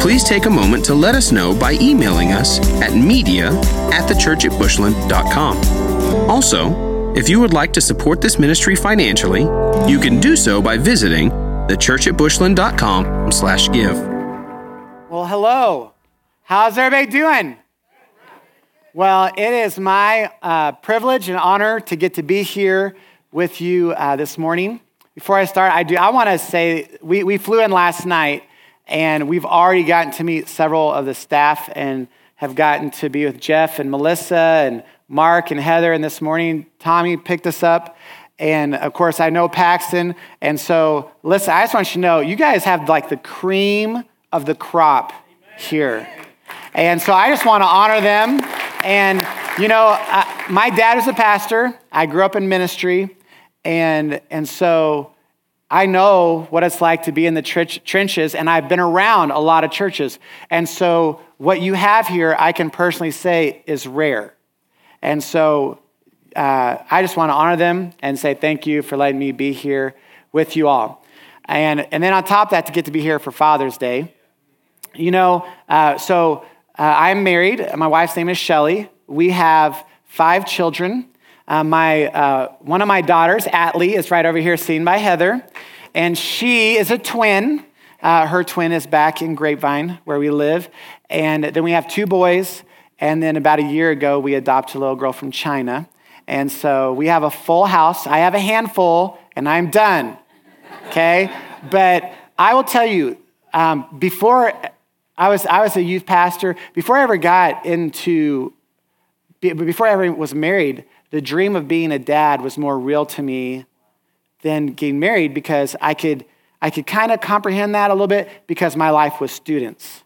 please take a moment to let us know by emailing us at media at thechurchatbushland.com. Also, if you would like to support this ministry financially, you can do so by visiting thechurchatbushland.com slash give. Well, hello. How's everybody doing? Well, it is my uh, privilege and honor to get to be here with you uh, this morning. Before I start, I do. I want to say we, we flew in last night, and we've already gotten to meet several of the staff and have gotten to be with Jeff and Melissa and Mark and Heather. And this morning, Tommy picked us up. And of course, I know Paxton. And so, listen, I just want you to know you guys have like the cream of the crop here. And so I just want to honor them. And, you know, uh, my dad is a pastor, I grew up in ministry. And, and so I know what it's like to be in the trenches, and I've been around a lot of churches. And so, what you have here, I can personally say, is rare. And so, uh, I just want to honor them and say thank you for letting me be here with you all. And, and then, on top of that, to get to be here for Father's Day. You know, uh, so uh, I'm married. My wife's name is Shelly. We have five children. Uh, my, uh, one of my daughters, Atlee, is right over here, seen by Heather, and she is a twin. Uh, her twin is back in Grapevine, where we live. And then we have two boys, and then about a year ago, we adopted a little girl from China. And so we have a full house. I have a handful, and I'm done. Okay? but I will tell you, um, before I was, I was a youth pastor, before I ever got into, before I ever was married, the dream of being a dad was more real to me than getting married because I could, I could kind of comprehend that a little bit because my life was students.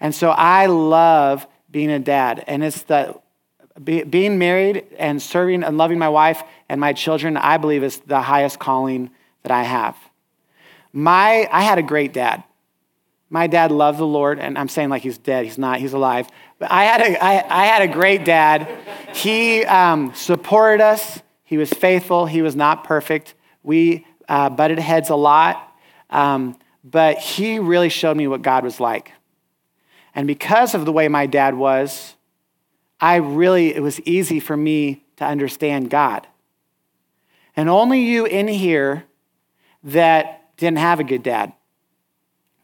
And so I love being a dad. And it's the be, being married and serving and loving my wife and my children, I believe is the highest calling that I have. My, I had a great dad. My dad loved the Lord, and I'm saying like he's dead. He's not, he's alive. But I had a, I, I had a great dad. He um, supported us, he was faithful, he was not perfect. We uh, butted heads a lot, um, but he really showed me what God was like. And because of the way my dad was, I really, it was easy for me to understand God. And only you in here that didn't have a good dad.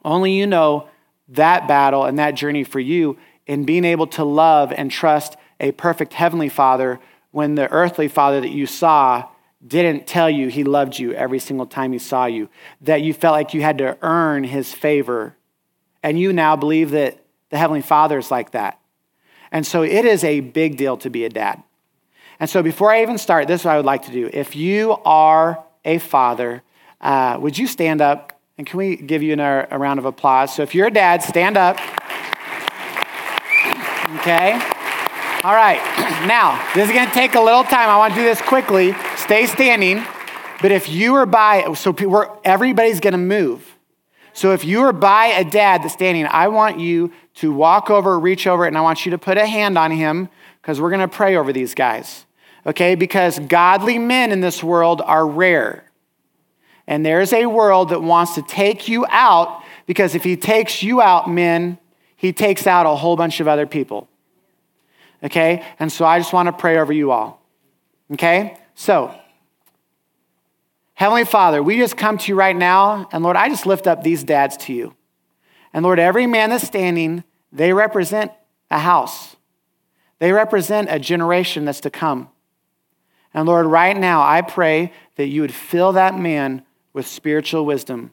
Only you know that battle and that journey for you in being able to love and trust a perfect heavenly father when the earthly father that you saw didn't tell you he loved you every single time he saw you, that you felt like you had to earn his favor. And you now believe that the heavenly father is like that. And so it is a big deal to be a dad. And so before I even start, this is what I would like to do. If you are a father, uh, would you stand up? And can we give you a, uh, a round of applause? So if you're a dad, stand up. Okay? All right. Now, this is going to take a little time. I want to do this quickly. Stay standing. But if you are by, so everybody's going to move. So if you are by a dad that's standing, I want you to walk over, reach over, and I want you to put a hand on him because we're going to pray over these guys. Okay? Because godly men in this world are rare. And there's a world that wants to take you out because if he takes you out, men, he takes out a whole bunch of other people. Okay? And so I just want to pray over you all. Okay? So, Heavenly Father, we just come to you right now, and Lord, I just lift up these dads to you. And Lord, every man that's standing, they represent a house, they represent a generation that's to come. And Lord, right now, I pray that you would fill that man with spiritual wisdom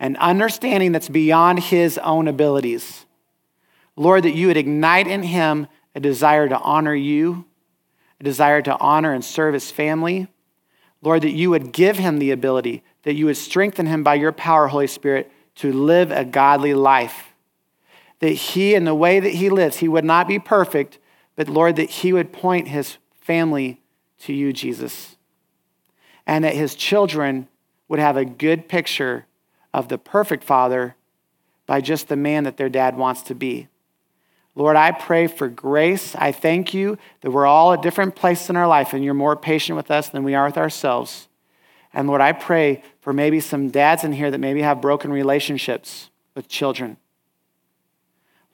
and understanding that's beyond his own abilities. Lord, that you would ignite in him a desire to honor you, a desire to honor and serve his family. Lord, that you would give him the ability, that you would strengthen him by your power, Holy Spirit, to live a godly life. That he, in the way that he lives, he would not be perfect, but Lord, that he would point his family to you, Jesus, and that his children would have a good picture of the perfect father by just the man that their dad wants to be. Lord, I pray for grace. I thank you that we're all at different places in our life and you're more patient with us than we are with ourselves. And Lord, I pray for maybe some dads in here that maybe have broken relationships with children.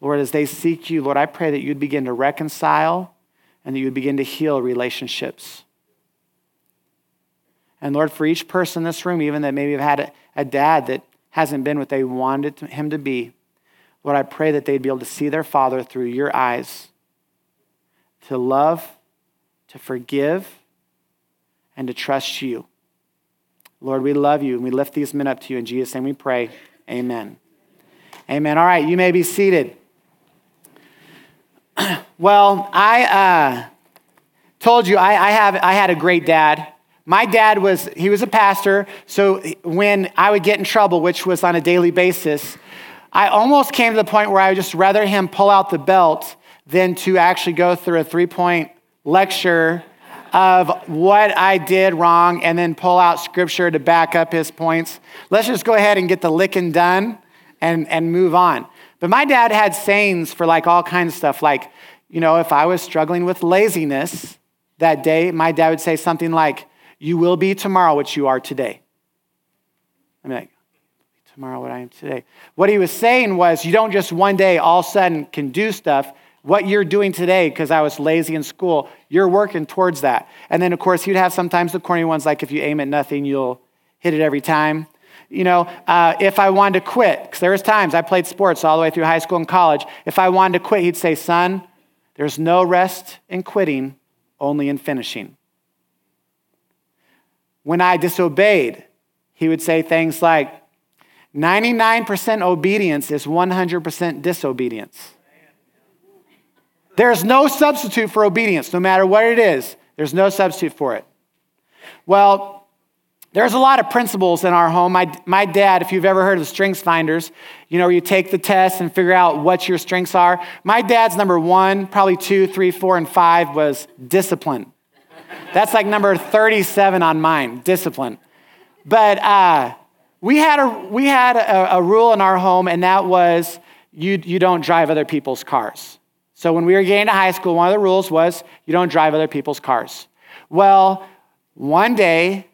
Lord, as they seek you, Lord, I pray that you'd begin to reconcile and that you'd begin to heal relationships. And Lord, for each person in this room, even that maybe have had a, a dad that hasn't been what they wanted him to be, Lord, I pray that they'd be able to see their Father through your eyes, to love, to forgive, and to trust you. Lord, we love you and we lift these men up to you. In Jesus' name we pray. Amen. Amen. All right, you may be seated. well, I uh, told you I, I, have, I had a great dad. My dad was, he was a pastor, so when I would get in trouble, which was on a daily basis, I almost came to the point where I would just rather him pull out the belt than to actually go through a three point lecture of what I did wrong and then pull out scripture to back up his points. Let's just go ahead and get the licking done and, and move on. But my dad had sayings for like all kinds of stuff. Like, you know, if I was struggling with laziness that day, my dad would say something like, You will be tomorrow what you are today. I'm like, tomorrow what I am today. What he was saying was, you don't just one day all of a sudden can do stuff. What you're doing today, because I was lazy in school, you're working towards that. And then, of course, you'd have sometimes the corny ones like if you aim at nothing, you'll hit it every time. You know, uh, if I wanted to quit, because there was times I played sports all the way through high school and college. If I wanted to quit, he'd say, son, there's no rest in quitting, only in finishing. When I disobeyed, he would say things like, 99% obedience is 100% disobedience. There's no substitute for obedience, no matter what it is. There's no substitute for it. Well, there's a lot of principles in our home. My, my dad, if you've ever heard of the strengths finders, you know, you take the test and figure out what your strengths are. My dad's number one, probably two, three, four, and five was discipline. That's like number 37 on mine, discipline. But uh, we had, a, we had a, a rule in our home, and that was you, you don't drive other people's cars. So when we were getting to high school, one of the rules was you don't drive other people's cars. Well, one day,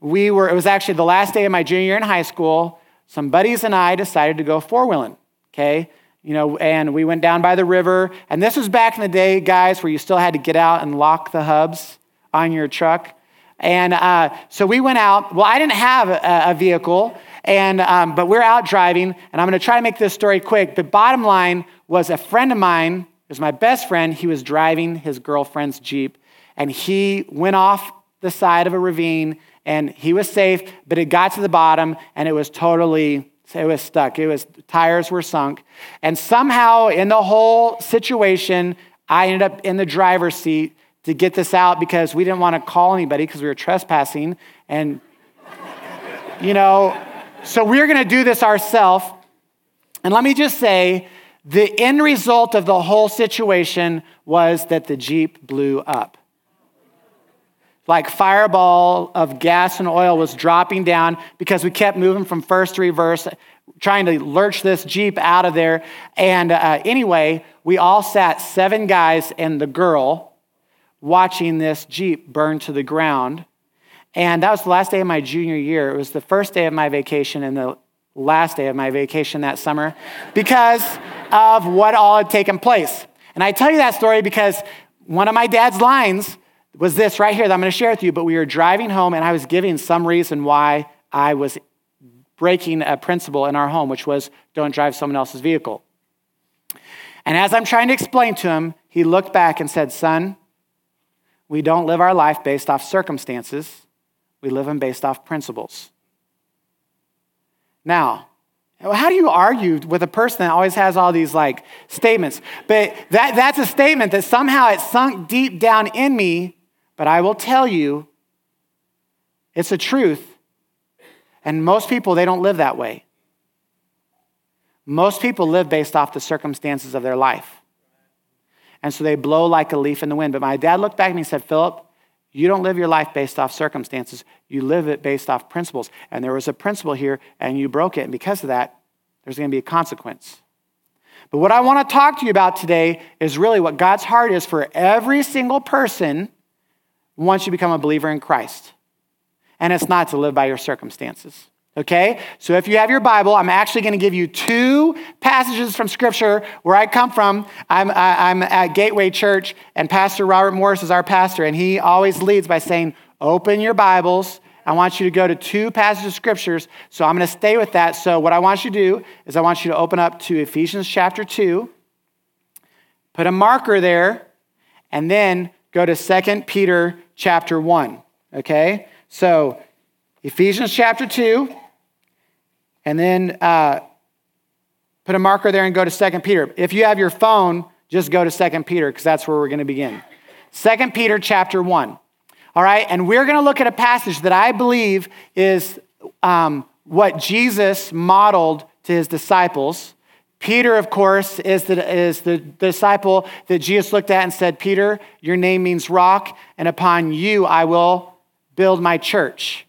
we were, it was actually the last day of my junior year in high school. Some buddies and I decided to go four wheeling, okay? You know, and we went down by the river. And this was back in the day, guys, where you still had to get out and lock the hubs on your truck. And uh, so we went out. Well, I didn't have a, a vehicle, and, um, but we're out driving, and I'm going to try to make this story quick. But bottom line was a friend of mine, was my best friend, he was driving his girlfriend's Jeep, and he went off the side of a ravine, and he was safe, but it got to the bottom, and it was totally it was stuck. It was tires were sunk. And somehow in the whole situation, I ended up in the driver's seat to get this out because we didn't want to call anybody because we were trespassing. And, you know, so we're going to do this ourselves. And let me just say the end result of the whole situation was that the Jeep blew up. Like fireball of gas and oil was dropping down because we kept moving from first to reverse, trying to lurch this Jeep out of there. And uh, anyway, we all sat, seven guys and the girl, watching this Jeep burn to the ground. And that was the last day of my junior year. It was the first day of my vacation and the last day of my vacation that summer because of what all had taken place. And I tell you that story because one of my dad's lines was this right here that I'm going to share with you. But we were driving home, and I was giving some reason why I was breaking a principle in our home, which was don't drive someone else's vehicle. And as I'm trying to explain to him, he looked back and said, Son, we don't live our life based off circumstances, we live them based off principles. Now, how do you argue with a person that always has all these like statements? But that, that's a statement that somehow it sunk deep down in me, but I will tell you it's a truth. And most people, they don't live that way. Most people live based off the circumstances of their life. And so they blow like a leaf in the wind. But my dad looked back at me and said, Philip, you don't live your life based off circumstances. You live it based off principles. And there was a principle here, and you broke it. And because of that, there's going to be a consequence. But what I want to talk to you about today is really what God's heart is for every single person once you become a believer in Christ. And it's not to live by your circumstances. Okay? So if you have your Bible, I'm actually going to give you two passages from Scripture where I come from. I'm, I, am at Gateway Church, and Pastor Robert Morris is our pastor, and he always leads by saying, Open your Bibles. I want you to go to two passages of Scriptures. So I'm going to stay with that. So what I want you to do is I want you to open up to Ephesians chapter 2, put a marker there, and then go to 2 Peter chapter 1. Okay? So Ephesians chapter 2. And then uh, put a marker there and go to 2 Peter. If you have your phone, just go to 2 Peter because that's where we're going to begin. 2 Peter chapter 1. All right, and we're going to look at a passage that I believe is um, what Jesus modeled to his disciples. Peter, of course, is the, is the disciple that Jesus looked at and said, Peter, your name means rock, and upon you I will build my church.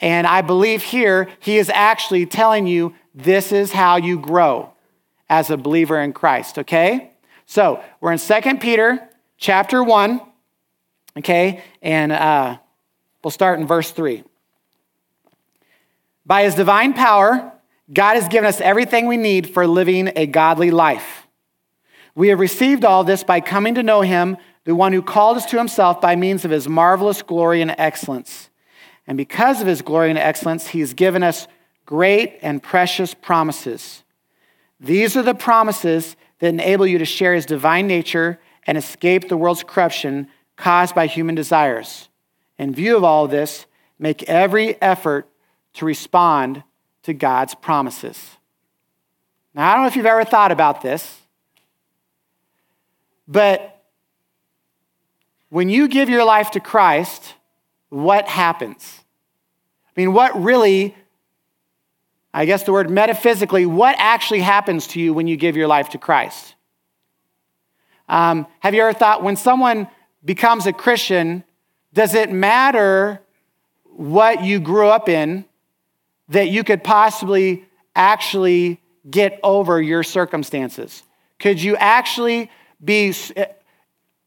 And I believe here he is actually telling you this is how you grow as a believer in Christ, okay? So we're in 2 Peter chapter 1, okay? And uh, we'll start in verse 3. By his divine power, God has given us everything we need for living a godly life. We have received all this by coming to know him, the one who called us to himself by means of his marvelous glory and excellence. And because of his glory and excellence, he's given us great and precious promises. These are the promises that enable you to share his divine nature and escape the world's corruption caused by human desires. In view of all of this, make every effort to respond to God's promises. Now, I don't know if you've ever thought about this, but when you give your life to Christ, what happens? I mean, what really, I guess the word metaphysically, what actually happens to you when you give your life to Christ? Um, have you ever thought when someone becomes a Christian, does it matter what you grew up in that you could possibly actually get over your circumstances? Could you actually be,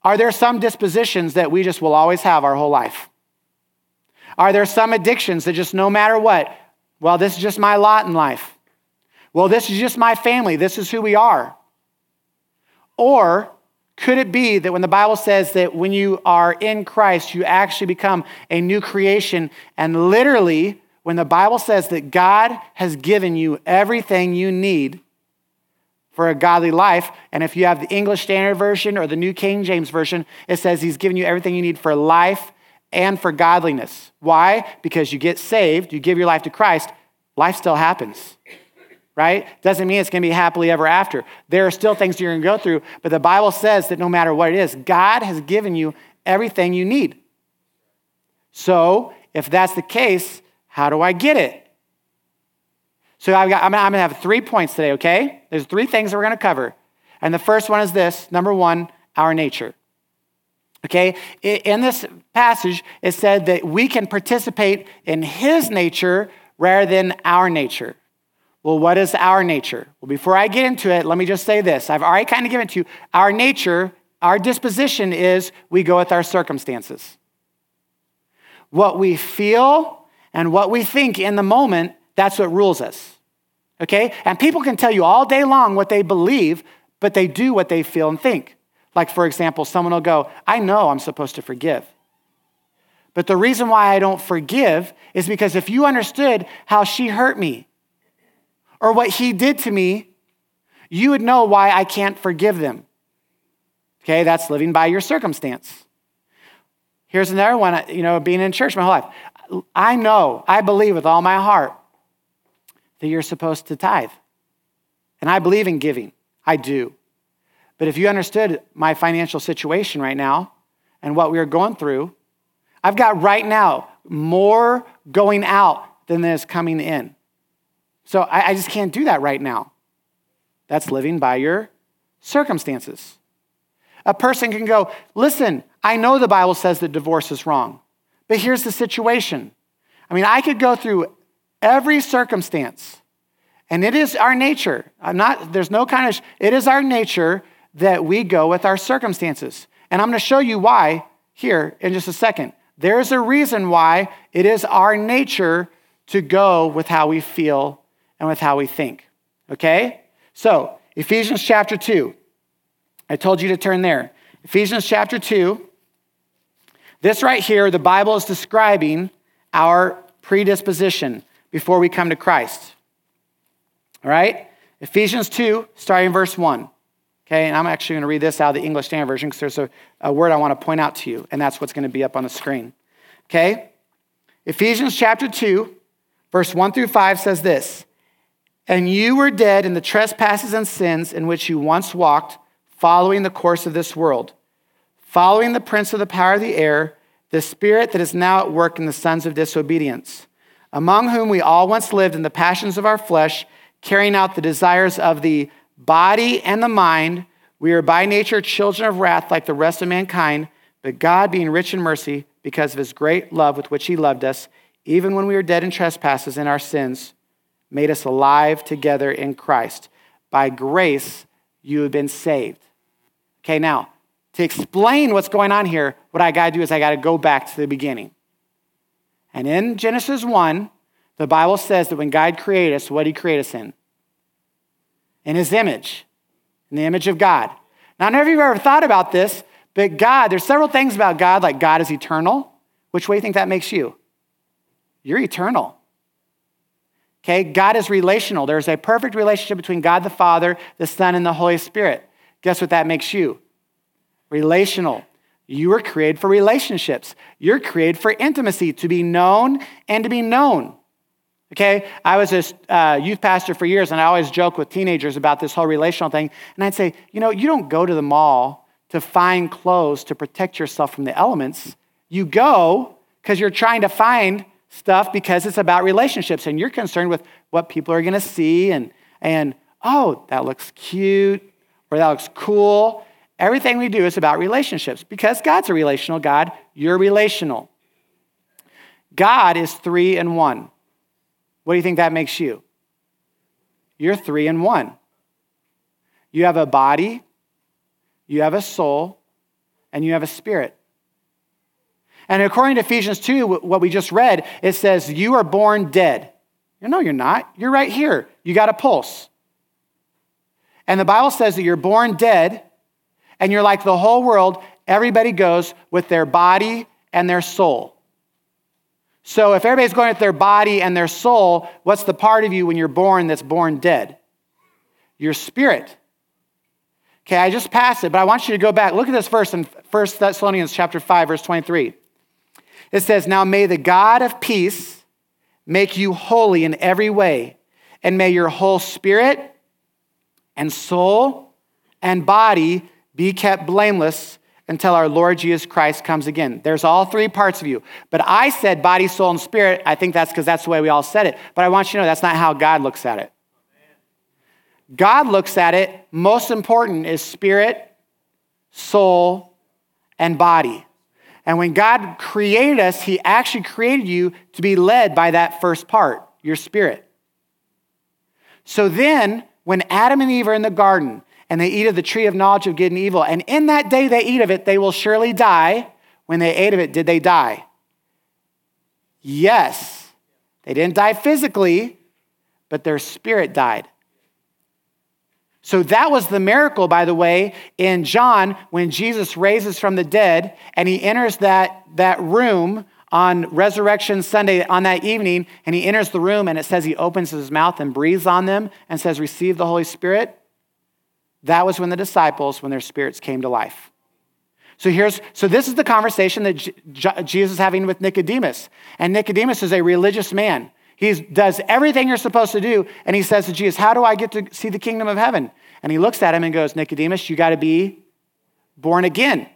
are there some dispositions that we just will always have our whole life? Are there some addictions that just no matter what, well, this is just my lot in life? Well, this is just my family. This is who we are. Or could it be that when the Bible says that when you are in Christ, you actually become a new creation? And literally, when the Bible says that God has given you everything you need for a godly life, and if you have the English Standard Version or the New King James Version, it says He's given you everything you need for life and for godliness. Why? Because you get saved, you give your life to Christ, life still happens. Right? Doesn't mean it's going to be happily ever after. There are still things you're going to go through, but the Bible says that no matter what it is, God has given you everything you need. So, if that's the case, how do I get it? So, I've got, I'm going to have three points today, okay? There's three things that we're going to cover. And the first one is this number one, our nature. Okay, in this passage, it said that we can participate in his nature rather than our nature. Well, what is our nature? Well, before I get into it, let me just say this. I've already kind of given it to you. Our nature, our disposition is we go with our circumstances. What we feel and what we think in the moment, that's what rules us. Okay? And people can tell you all day long what they believe, but they do what they feel and think. Like, for example, someone will go, I know I'm supposed to forgive. But the reason why I don't forgive is because if you understood how she hurt me or what he did to me, you would know why I can't forgive them. Okay, that's living by your circumstance. Here's another one, uh, you know, being in church my whole life. I know, I believe with all my heart that you're supposed to tithe. And I believe in giving. I do. But if you understood my financial situation right now and what we are going through, I've got right now more going out than is coming in. So I, I just can't do that right now. That's living by your circumstances. A person can go, listen, I know the Bible says that divorce is wrong, but here's the situation. I mean, I could go through every circumstance, and it is our nature. I'm not, there's no kind of, it is our nature that we go with our circumstances. And I'm going to show you why here in just a second. There's a reason why it is our nature to go with how we feel and with how we think. Okay? So, Ephesians chapter 2. I told you to turn there. Ephesians chapter 2. This right here, the Bible is describing our predisposition before we come to Christ. All right? Ephesians 2, starting verse 1. Okay, and I'm actually going to read this out of the English Standard Version because there's a, a word I want to point out to you, and that's what's going to be up on the screen. Okay? Ephesians chapter 2, verse 1 through 5 says this And you were dead in the trespasses and sins in which you once walked, following the course of this world, following the prince of the power of the air, the spirit that is now at work in the sons of disobedience, among whom we all once lived in the passions of our flesh, carrying out the desires of the body and the mind. We are by nature children of wrath like the rest of mankind, but God, being rich in mercy, because of his great love with which he loved us, even when we were dead in trespasses and our sins, made us alive together in Christ. By grace, you have been saved. Okay, now, to explain what's going on here, what I got to do is I got to go back to the beginning. And in Genesis 1, the Bible says that when God created us, what did he create us in? In his image, in the image of God. Now, I don't know if you've ever thought about this, but God, there's several things about God, like God is eternal. Which way do you think that makes you? You're eternal. Okay, God is relational. There's a perfect relationship between God the Father, the Son, and the Holy Spirit. Guess what that makes you? Relational. You were created for relationships. You're created for intimacy, to be known and to be known. Okay, I was a uh, youth pastor for years, and I always joke with teenagers about this whole relational thing. And I'd say, you know, you don't go to the mall to find clothes to protect yourself from the elements. You go because you're trying to find stuff because it's about relationships, and you're concerned with what people are going to see, and and oh, that looks cute, or that looks cool. Everything we do is about relationships because God's a relational God. You're relational. God is three and one. What do you think that makes you? You're three in one. You have a body, you have a soul, and you have a spirit. And according to Ephesians 2, what we just read, it says, You are born dead. No, you're not. You're right here. You got a pulse. And the Bible says that you're born dead, and you're like the whole world. Everybody goes with their body and their soul. So if everybody's going with their body and their soul, what's the part of you when you're born that's born dead? Your spirit. Okay, I just passed it, but I want you to go back. Look at this verse in 1 Thessalonians chapter 5, verse 23. It says, Now may the God of peace make you holy in every way, and may your whole spirit and soul and body be kept blameless until our Lord Jesus Christ comes again. There's all three parts of you. But I said body, soul, and spirit. I think that's because that's the way we all said it. But I want you to know that's not how God looks at it. God looks at it, most important is spirit, soul, and body. And when God created us, He actually created you to be led by that first part, your spirit. So then, when Adam and Eve are in the garden, and they eat of the tree of knowledge of good and evil. And in that day they eat of it, they will surely die. When they ate of it, did they die? Yes. They didn't die physically, but their spirit died. So that was the miracle, by the way, in John when Jesus raises from the dead and he enters that, that room on Resurrection Sunday on that evening, and he enters the room and it says he opens his mouth and breathes on them and says, Receive the Holy Spirit. That was when the disciples, when their spirits came to life. So here's so this is the conversation that J- Jesus is having with Nicodemus. And Nicodemus is a religious man. He does everything you're supposed to do, and he says to Jesus, "How do I get to see the kingdom of heaven?" And he looks at him and goes, "Nicodemus, you got to be born again."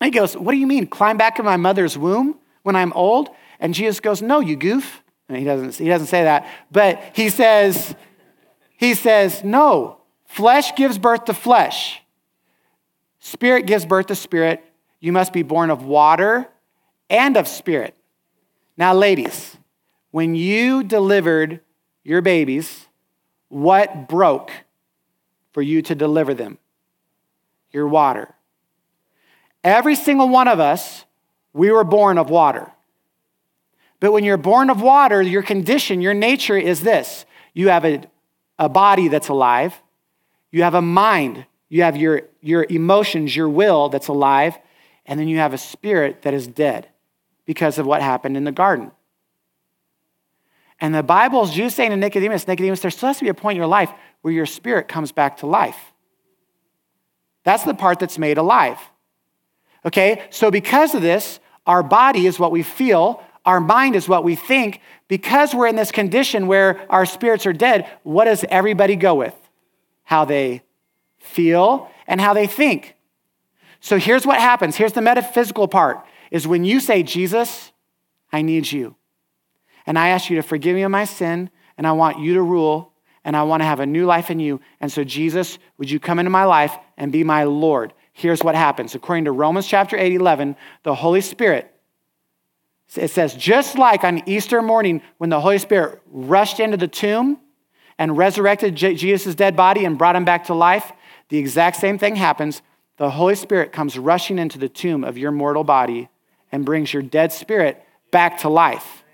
And he goes, "What do you mean? Climb back in my mother's womb when I'm old?" And Jesus goes, "No, you goof." And he doesn't he doesn't say that, but he says he says, "No, Flesh gives birth to flesh. Spirit gives birth to spirit. You must be born of water and of spirit. Now, ladies, when you delivered your babies, what broke for you to deliver them? Your water. Every single one of us, we were born of water. But when you're born of water, your condition, your nature is this you have a, a body that's alive, you have a mind, you have your, your emotions, your will that's alive, and then you have a spirit that is dead because of what happened in the garden. And the Bible's Jews saying to Nicodemus, Nicodemus, there still has to be a point in your life where your spirit comes back to life. That's the part that's made alive. Okay, so because of this, our body is what we feel, our mind is what we think. Because we're in this condition where our spirits are dead, what does everybody go with? How they feel and how they think. So here's what happens. Here's the metaphysical part is when you say, Jesus, I need you. And I ask you to forgive me of my sin, and I want you to rule, and I want to have a new life in you. And so, Jesus, would you come into my life and be my Lord? Here's what happens. According to Romans chapter 8, 11, the Holy Spirit it says, just like on Easter morning when the Holy Spirit rushed into the tomb and resurrected Jesus' dead body and brought him back to life, the exact same thing happens. The Holy Spirit comes rushing into the tomb of your mortal body and brings your dead spirit back to life.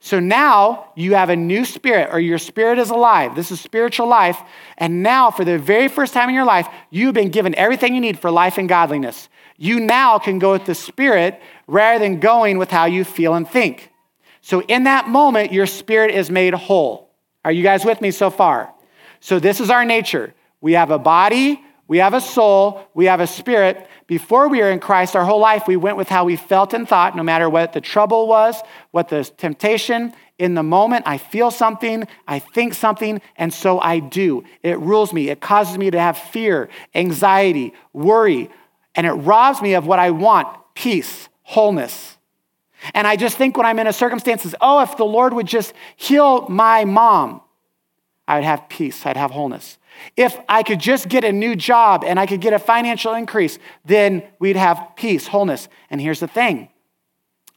So now you have a new spirit, or your spirit is alive. This is spiritual life. And now, for the very first time in your life, you've been given everything you need for life and godliness. You now can go with the spirit rather than going with how you feel and think. So, in that moment, your spirit is made whole. Are you guys with me so far? So, this is our nature. We have a body, we have a soul, we have a spirit. Before we were in Christ, our whole life, we went with how we felt and thought, no matter what the trouble was, what the temptation. In the moment, I feel something, I think something, and so I do. It rules me. It causes me to have fear, anxiety, worry, and it robs me of what I want peace, wholeness. And I just think when I'm in a circumstances, oh, if the Lord would just heal my mom, I would have peace, I'd have wholeness. If I could just get a new job and I could get a financial increase, then we'd have peace, wholeness. And here's the thing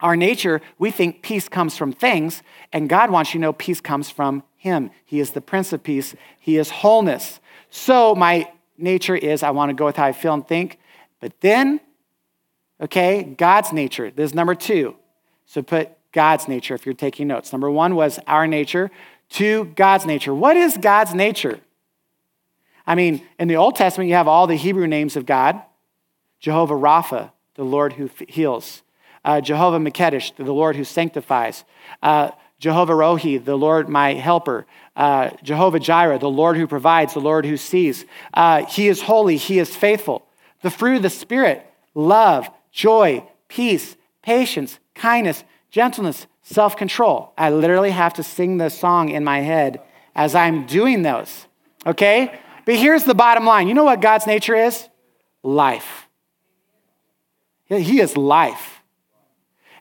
our nature, we think peace comes from things, and God wants you to know peace comes from Him. He is the Prince of Peace, He is wholeness. So my nature is I want to go with how I feel and think. But then, okay, God's nature. This is number two. So put God's nature if you're taking notes. Number one was our nature. Two, God's nature. What is God's nature? I mean, in the Old Testament, you have all the Hebrew names of God Jehovah Rapha, the Lord who heals, uh, Jehovah Makedesh, the Lord who sanctifies, uh, Jehovah Rohi, the Lord my helper, uh, Jehovah Jireh, the Lord who provides, the Lord who sees. Uh, he is holy, He is faithful. The fruit of the Spirit love, joy, peace, patience, kindness, gentleness, self control. I literally have to sing this song in my head as I'm doing those. Okay? But here's the bottom line you know what God's nature is? Life. He is life.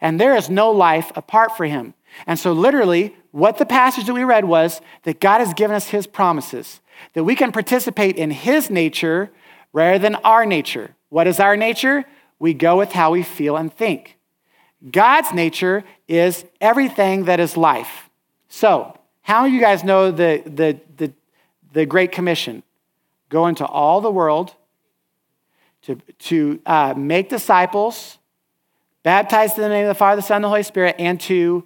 And there is no life apart from him. And so, literally, what the passage that we read was that God has given us his promises, that we can participate in his nature rather than our nature. What is our nature? We go with how we feel and think. God's nature is everything that is life. So, how do you guys know the, the, the, the Great Commission? Go into all the world to, to uh, make disciples, baptize in the name of the Father, the Son, and the Holy Spirit, and to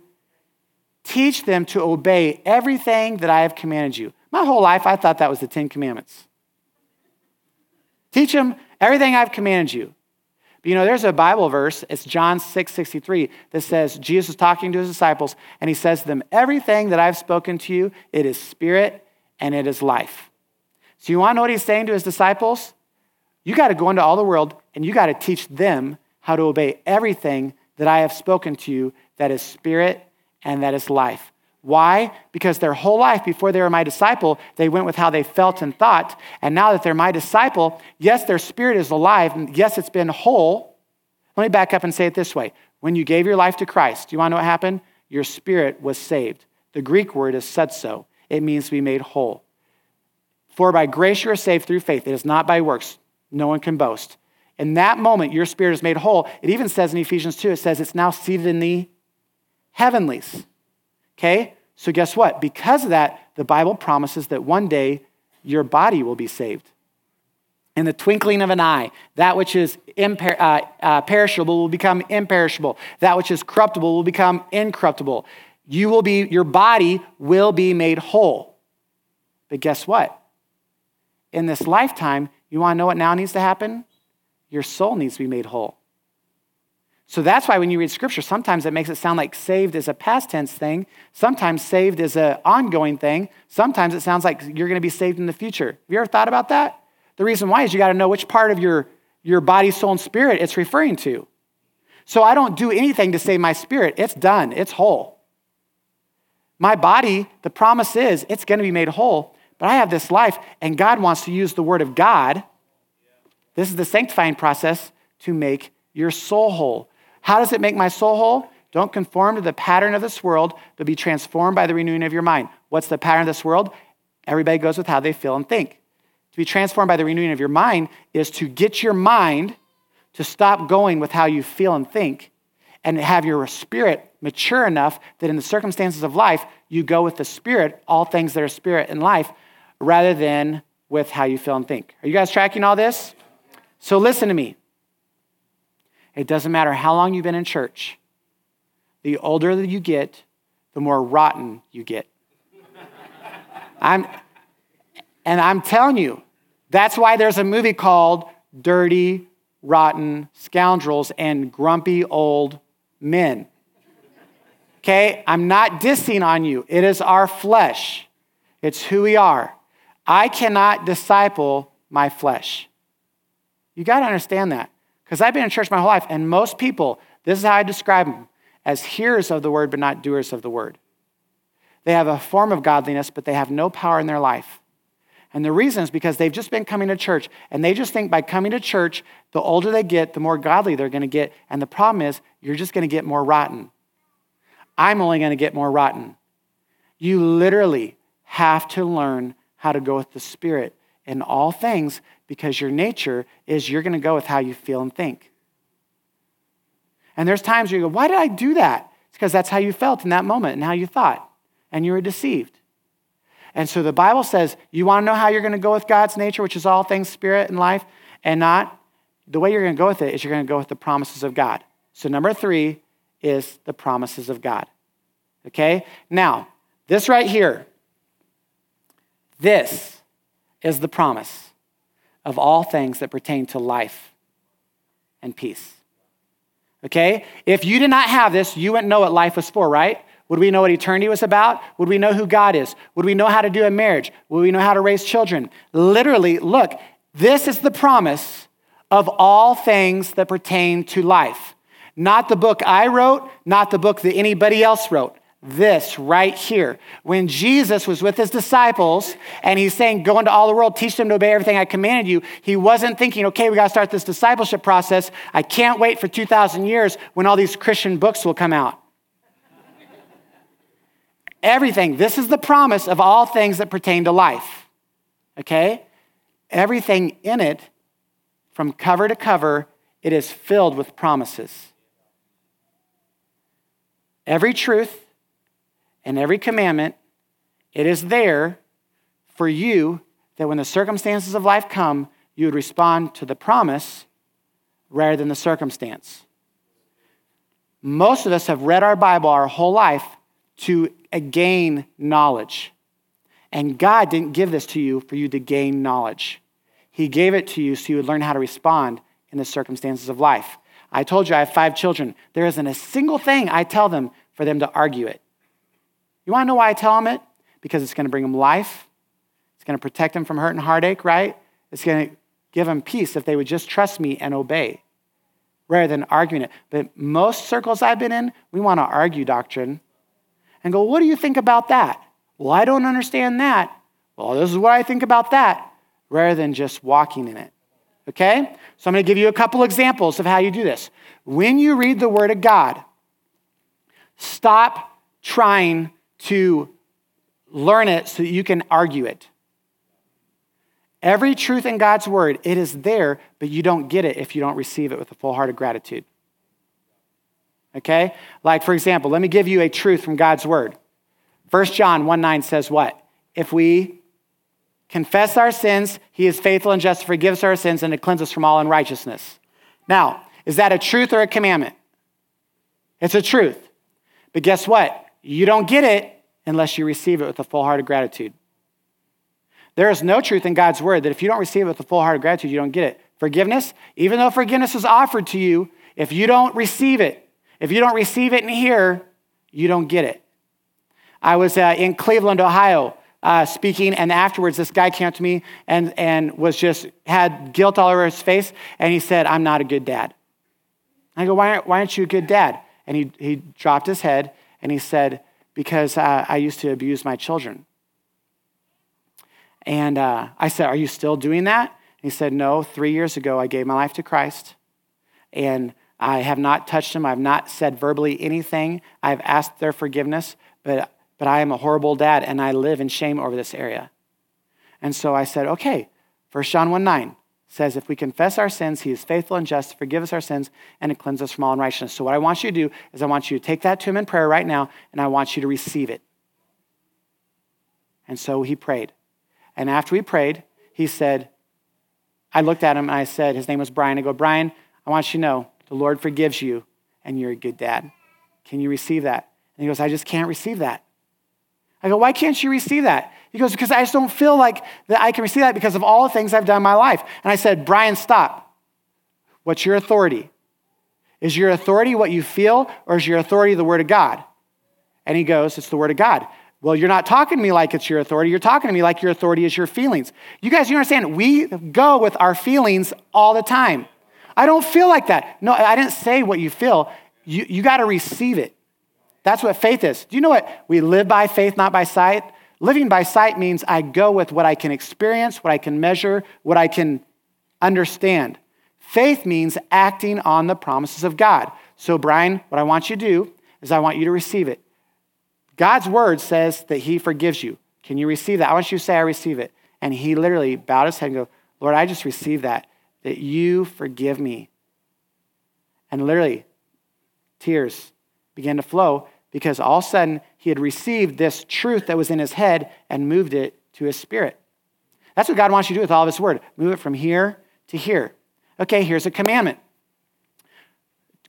teach them to obey everything that I have commanded you. My whole life, I thought that was the Ten Commandments. Teach them everything I've commanded you. But you know, there's a Bible verse, it's John 6 63, that says Jesus is talking to his disciples, and he says to them, Everything that I've spoken to you, it is spirit and it is life. So you want to know what he's saying to his disciples? You got to go into all the world and you got to teach them how to obey everything that I have spoken to you that is spirit and that is life. Why? Because their whole life before they were my disciple, they went with how they felt and thought. And now that they're my disciple, yes, their spirit is alive. And yes, it's been whole. Let me back up and say it this way. When you gave your life to Christ, do you want to know what happened? Your spirit was saved. The Greek word is sozo. It means to be made whole. For by grace you are saved through faith. It is not by works. no one can boast. In that moment, your spirit is made whole. It even says in Ephesians 2, it says it's now seated in the heavenlies. Okay? So, guess what? Because of that, the Bible promises that one day your body will be saved. In the twinkling of an eye, that which is imper- uh, uh, perishable will become imperishable. That which is corruptible will become incorruptible. You will be, your body will be made whole. But guess what? In this lifetime, you want to know what now needs to happen? Your soul needs to be made whole. So that's why when you read scripture, sometimes it makes it sound like saved is a past tense thing. Sometimes saved is an ongoing thing. Sometimes it sounds like you're going to be saved in the future. Have you ever thought about that? The reason why is you got to know which part of your, your body, soul, and spirit it's referring to. So I don't do anything to save my spirit. It's done, it's whole. My body, the promise is it's going to be made whole, but I have this life, and God wants to use the word of God. This is the sanctifying process to make your soul whole. How does it make my soul whole? Don't conform to the pattern of this world, but be transformed by the renewing of your mind. What's the pattern of this world? Everybody goes with how they feel and think. To be transformed by the renewing of your mind is to get your mind to stop going with how you feel and think and have your spirit mature enough that in the circumstances of life, you go with the spirit, all things that are spirit in life, rather than with how you feel and think. Are you guys tracking all this? So listen to me. It doesn't matter how long you've been in church, the older that you get, the more rotten you get. I'm, and I'm telling you, that's why there's a movie called Dirty, Rotten Scoundrels and Grumpy Old Men. Okay? I'm not dissing on you. It is our flesh, it's who we are. I cannot disciple my flesh. You got to understand that. Because I've been in church my whole life, and most people, this is how I describe them as hearers of the word, but not doers of the word. They have a form of godliness, but they have no power in their life. And the reason is because they've just been coming to church, and they just think by coming to church, the older they get, the more godly they're going to get. And the problem is, you're just going to get more rotten. I'm only going to get more rotten. You literally have to learn how to go with the Spirit in all things because your nature is you're going to go with how you feel and think. And there's times where you go, Why did I do that? It's because that's how you felt in that moment and how you thought, and you were deceived. And so the Bible says, You want to know how you're going to go with God's nature, which is all things spirit and life, and not? The way you're going to go with it is you're going to go with the promises of God. So, number three is the promises of God. Okay? Now, this right here, this is the promise of all things that pertain to life and peace. Okay? If you did not have this, you wouldn't know what life was for, right? Would we know what eternity was about? Would we know who God is? Would we know how to do a marriage? Would we know how to raise children? Literally, look, this is the promise of all things that pertain to life. Not the book I wrote, not the book that anybody else wrote this right here. When Jesus was with his disciples and he's saying, Go into all the world, teach them to obey everything I commanded you, he wasn't thinking, Okay, we got to start this discipleship process. I can't wait for 2,000 years when all these Christian books will come out. everything. This is the promise of all things that pertain to life. Okay? Everything in it, from cover to cover, it is filled with promises. Every truth, and every commandment, it is there for you that when the circumstances of life come, you would respond to the promise rather than the circumstance. Most of us have read our Bible our whole life to gain knowledge. And God didn't give this to you for you to gain knowledge. He gave it to you so you would learn how to respond in the circumstances of life. I told you I have five children. There isn't a single thing I tell them for them to argue it. You want to know why I tell them it? Because it's going to bring them life. It's going to protect them from hurt and heartache, right? It's going to give them peace if they would just trust me and obey rather than arguing it. But most circles I've been in, we want to argue doctrine and go, what do you think about that? Well, I don't understand that. Well, this is what I think about that, rather than just walking in it. Okay? So I'm going to give you a couple examples of how you do this. When you read the Word of God, stop trying to learn it so that you can argue it. Every truth in God's word, it is there, but you don't get it if you don't receive it with a full heart of gratitude. Okay? Like, for example, let me give you a truth from God's word. 1 John 1 9 says what? If we confess our sins, he is faithful and just to forgive us our sins and to cleanse us from all unrighteousness. Now, is that a truth or a commandment? It's a truth. But guess what? You don't get it unless you receive it with a full heart of gratitude. There is no truth in God's word that if you don't receive it with a full heart of gratitude, you don't get it. Forgiveness, even though forgiveness is offered to you, if you don't receive it, if you don't receive it in here, you don't get it. I was uh, in Cleveland, Ohio, uh, speaking, and afterwards, this guy came up to me and, and was just had guilt all over his face, and he said, I'm not a good dad. I go, why, why aren't you a good dad? And he, he dropped his head and he said, Because uh, I used to abuse my children. And uh, I said, Are you still doing that? And He said, No, three years ago, I gave my life to Christ. And I have not touched him. I've not said verbally anything. I've asked their forgiveness, but, but I am a horrible dad and I live in shame over this area. And so I said, Okay, 1 John 1 9 says, If we confess our sins, he is faithful and just to forgive us our sins and to cleanse us from all unrighteousness. So, what I want you to do is, I want you to take that to him in prayer right now, and I want you to receive it. And so he prayed. And after we prayed, he said, I looked at him and I said, his name was Brian. I go, Brian, I want you to know the Lord forgives you and you're a good dad. Can you receive that? And he goes, I just can't receive that. I go, why can't you receive that? He goes, because I just don't feel like that I can receive that because of all the things I've done in my life. And I said, Brian, stop. What's your authority? Is your authority what you feel, or is your authority the Word of God? And he goes, It's the Word of God. Well, you're not talking to me like it's your authority. You're talking to me like your authority is your feelings. You guys, you understand, we go with our feelings all the time. I don't feel like that. No, I didn't say what you feel. You, you got to receive it. That's what faith is. Do you know what? We live by faith, not by sight. Living by sight means I go with what I can experience, what I can measure, what I can understand. Faith means acting on the promises of God. So, Brian, what I want you to do is I want you to receive it. God's word says that he forgives you. Can you receive that? I want you to say, I receive it. And he literally bowed his head and go, Lord, I just received that, that you forgive me. And literally, tears began to flow because all of a sudden he had received this truth that was in his head and moved it to his spirit. That's what God wants you to do with all of his word. Move it from here to here. Okay, here's a commandment.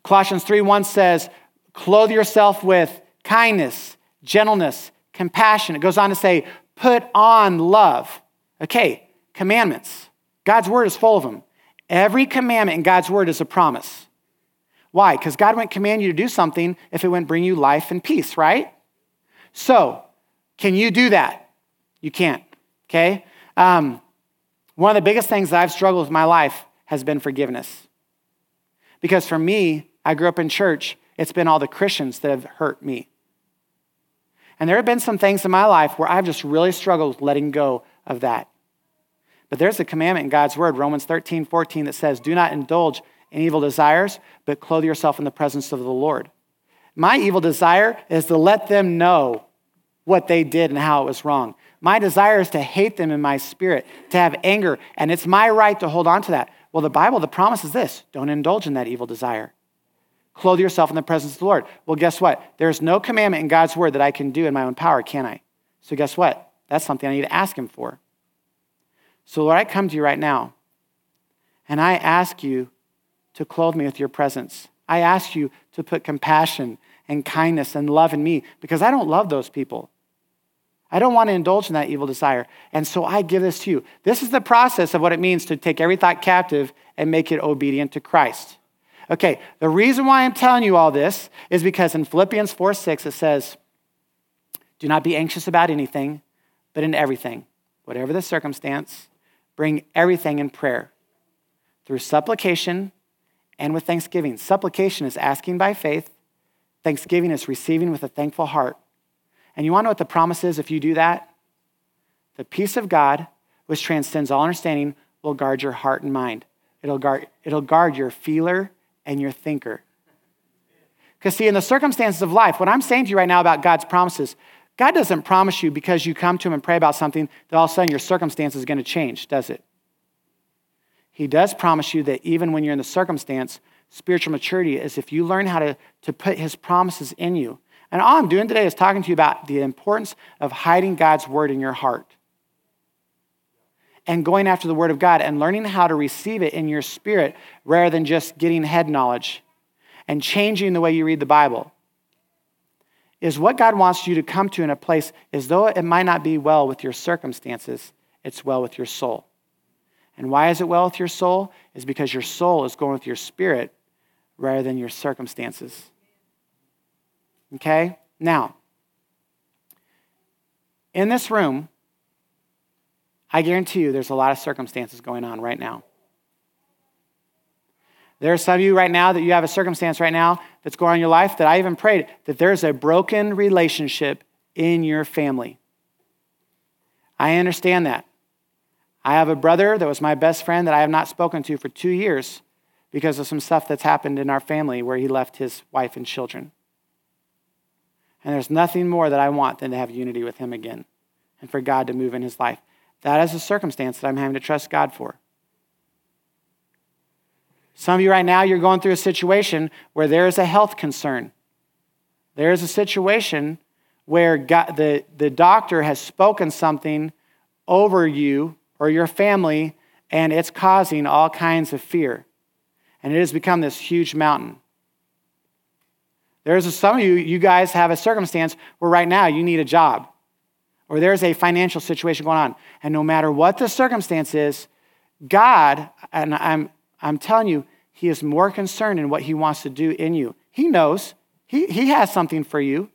Colossians 3 1 says, Clothe yourself with kindness, gentleness, compassion. It goes on to say, put on love. Okay, commandments. God's word is full of them. Every commandment in God's word is a promise. Why? Because God wouldn't command you to do something if it wouldn't bring you life and peace, right? So, can you do that? You can't, okay? Um, one of the biggest things that I've struggled with my life has been forgiveness. Because for me, I grew up in church, it's been all the Christians that have hurt me. And there have been some things in my life where I've just really struggled with letting go of that. But there's a commandment in God's word, Romans 13, 14, that says, Do not indulge in evil desires, but clothe yourself in the presence of the Lord. My evil desire is to let them know what they did and how it was wrong. My desire is to hate them in my spirit, to have anger, and it's my right to hold on to that. Well, the Bible, the promise is this don't indulge in that evil desire. Clothe yourself in the presence of the Lord. Well, guess what? There's no commandment in God's word that I can do in my own power, can I? So, guess what? That's something I need to ask Him for. So, Lord, I come to you right now and I ask you to clothe me with your presence. I ask you to put compassion and kindness and love in me because I don't love those people. I don't want to indulge in that evil desire. And so I give this to you. This is the process of what it means to take every thought captive and make it obedient to Christ. Okay, the reason why I'm telling you all this is because in Philippians 4 6, it says, Do not be anxious about anything, but in everything, whatever the circumstance, bring everything in prayer through supplication and with thanksgiving. Supplication is asking by faith, thanksgiving is receiving with a thankful heart. And you want to know what the promise is if you do that? The peace of God, which transcends all understanding, will guard your heart and mind. It'll guard, it'll guard your feeler and your thinker. Because, see, in the circumstances of life, what I'm saying to you right now about God's promises, God doesn't promise you because you come to Him and pray about something that all of a sudden your circumstance is going to change, does it? He does promise you that even when you're in the circumstance, spiritual maturity is if you learn how to, to put His promises in you. And all I'm doing today is talking to you about the importance of hiding God's word in your heart and going after the word of God and learning how to receive it in your spirit rather than just getting head knowledge and changing the way you read the Bible is what God wants you to come to in a place as though it might not be well with your circumstances, it's well with your soul. And why is it well with your soul? Is because your soul is going with your spirit rather than your circumstances. Okay? Now, in this room, I guarantee you there's a lot of circumstances going on right now. There are some of you right now that you have a circumstance right now that's going on in your life that I even prayed that there's a broken relationship in your family. I understand that. I have a brother that was my best friend that I have not spoken to for two years because of some stuff that's happened in our family where he left his wife and children. And there's nothing more that I want than to have unity with him again and for God to move in his life. That is a circumstance that I'm having to trust God for. Some of you right now, you're going through a situation where there is a health concern. There is a situation where God, the, the doctor has spoken something over you or your family, and it's causing all kinds of fear. And it has become this huge mountain. There's a, some of you, you guys have a circumstance where right now you need a job, or there's a financial situation going on. And no matter what the circumstance is, God, and I'm I'm telling you, He is more concerned in what He wants to do in you. He knows, He, he has something for you.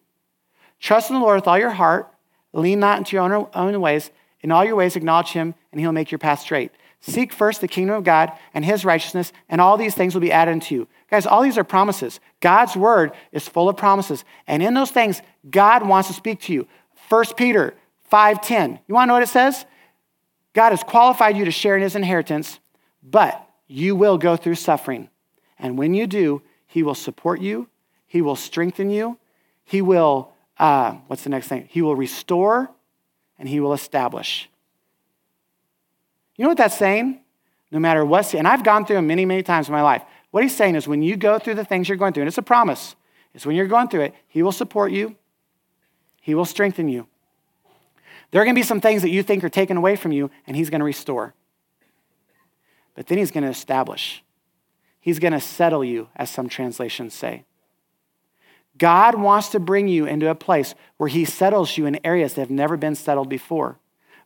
Trust in the Lord with all your heart, lean not into your own, own ways. In all your ways, acknowledge Him, and He'll make your path straight. Seek first the kingdom of God and His righteousness, and all these things will be added unto you. Guys, all these are promises. God's word is full of promises. And in those things, God wants to speak to you. 1 Peter 5:10. You want to know what it says? God has qualified you to share in his inheritance, but you will go through suffering. And when you do, He will support you, He will strengthen you, He will, uh, what's the next thing? He will restore and He will establish. You know what that's saying? No matter what, and I've gone through them many, many times in my life. What He's saying is when you go through the things you're going through, and it's a promise, it's when you're going through it, He will support you, He will strengthen you. There are going to be some things that you think are taken away from you, and He's going to restore. But then he's going to establish. He's going to settle you, as some translations say. God wants to bring you into a place where he settles you in areas that have never been settled before.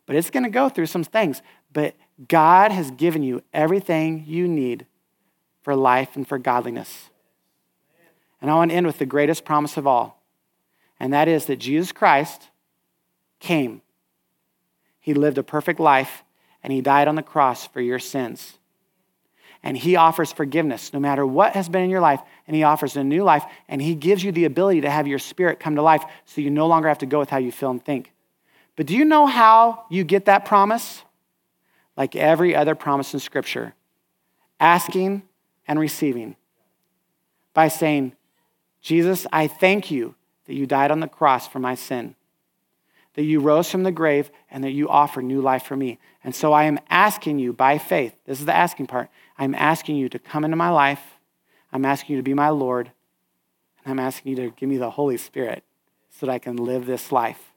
But it's going to go through some things. But God has given you everything you need for life and for godliness. And I want to end with the greatest promise of all, and that is that Jesus Christ came. He lived a perfect life, and he died on the cross for your sins and He offers forgiveness no matter what has been in your life, and He offers a new life, and He gives you the ability to have your spirit come to life so you no longer have to go with how you feel and think. But do you know how you get that promise? Like every other promise in Scripture asking and receiving by saying, Jesus, I thank you that you died on the cross for my sin that you rose from the grave and that you offer new life for me. And so I am asking you by faith, this is the asking part, I'm asking you to come into my life. I'm asking you to be my Lord. And I'm asking you to give me the Holy Spirit so that I can live this life.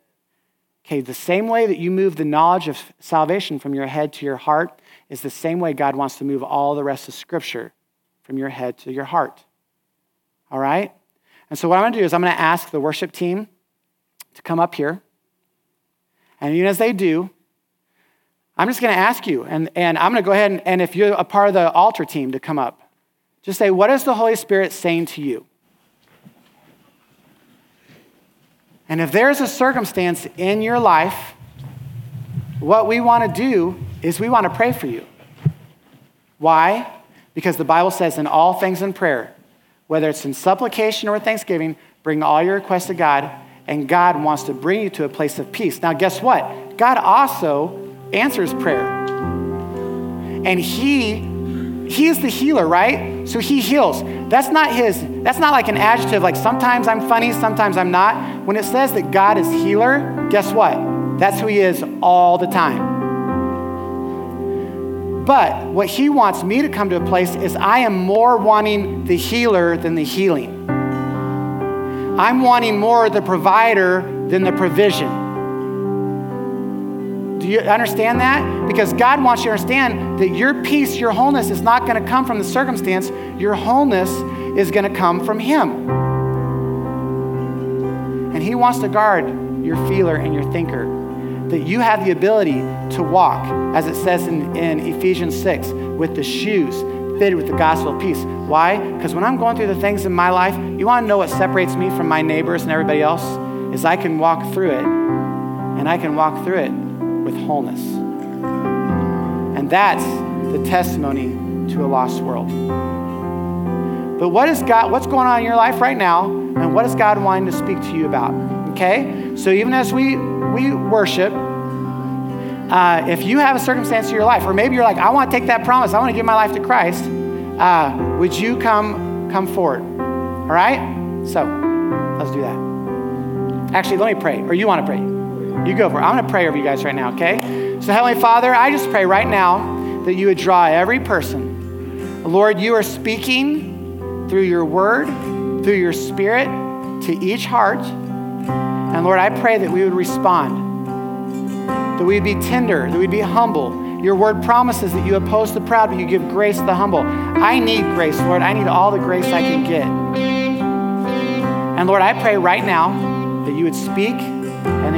Okay, the same way that you move the knowledge of salvation from your head to your heart is the same way God wants to move all the rest of Scripture from your head to your heart. All right? And so, what I'm going to do is I'm going to ask the worship team to come up here. And even as they do, I'm just going to ask you, and, and I'm going to go ahead and, and if you're a part of the altar team to come up, just say, What is the Holy Spirit saying to you? And if there's a circumstance in your life, what we want to do is we want to pray for you. Why? Because the Bible says, in all things in prayer, whether it's in supplication or thanksgiving, bring all your requests to God, and God wants to bring you to a place of peace. Now, guess what? God also answers prayer. And he he is the healer, right? So he heals. That's not his, that's not like an adjective, like sometimes I'm funny, sometimes I'm not. When it says that God is healer, guess what? That's who he is all the time. But what he wants me to come to a place is I am more wanting the healer than the healing. I'm wanting more the provider than the provision. Do you understand that? Because God wants you to understand that your peace, your wholeness is not going to come from the circumstance. Your wholeness is going to come from Him. And He wants to guard your feeler and your thinker. That you have the ability to walk, as it says in, in Ephesians 6, with the shoes fitted with the gospel of peace. Why? Because when I'm going through the things in my life, you want to know what separates me from my neighbors and everybody else? Is I can walk through it, and I can walk through it with wholeness. And that's the testimony to a lost world. But what is God, what's going on in your life right now, and what is God wanting to speak to you about? Okay? So even as we, we worship, uh, if you have a circumstance in your life, or maybe you're like, I want to take that promise, I want to give my life to Christ, uh, would you come come forward? All right? So let's do that. Actually, let me pray, or you want to pray? You go for it. I'm going to pray over you guys right now, okay? So, Heavenly Father, I just pray right now that you would draw every person. Lord, you are speaking through your word, through your spirit to each heart. And Lord, I pray that we would respond, that we'd be tender, that we'd be humble. Your word promises that you oppose the proud, but you give grace to the humble. I need grace, Lord. I need all the grace I can get. And Lord, I pray right now that you would speak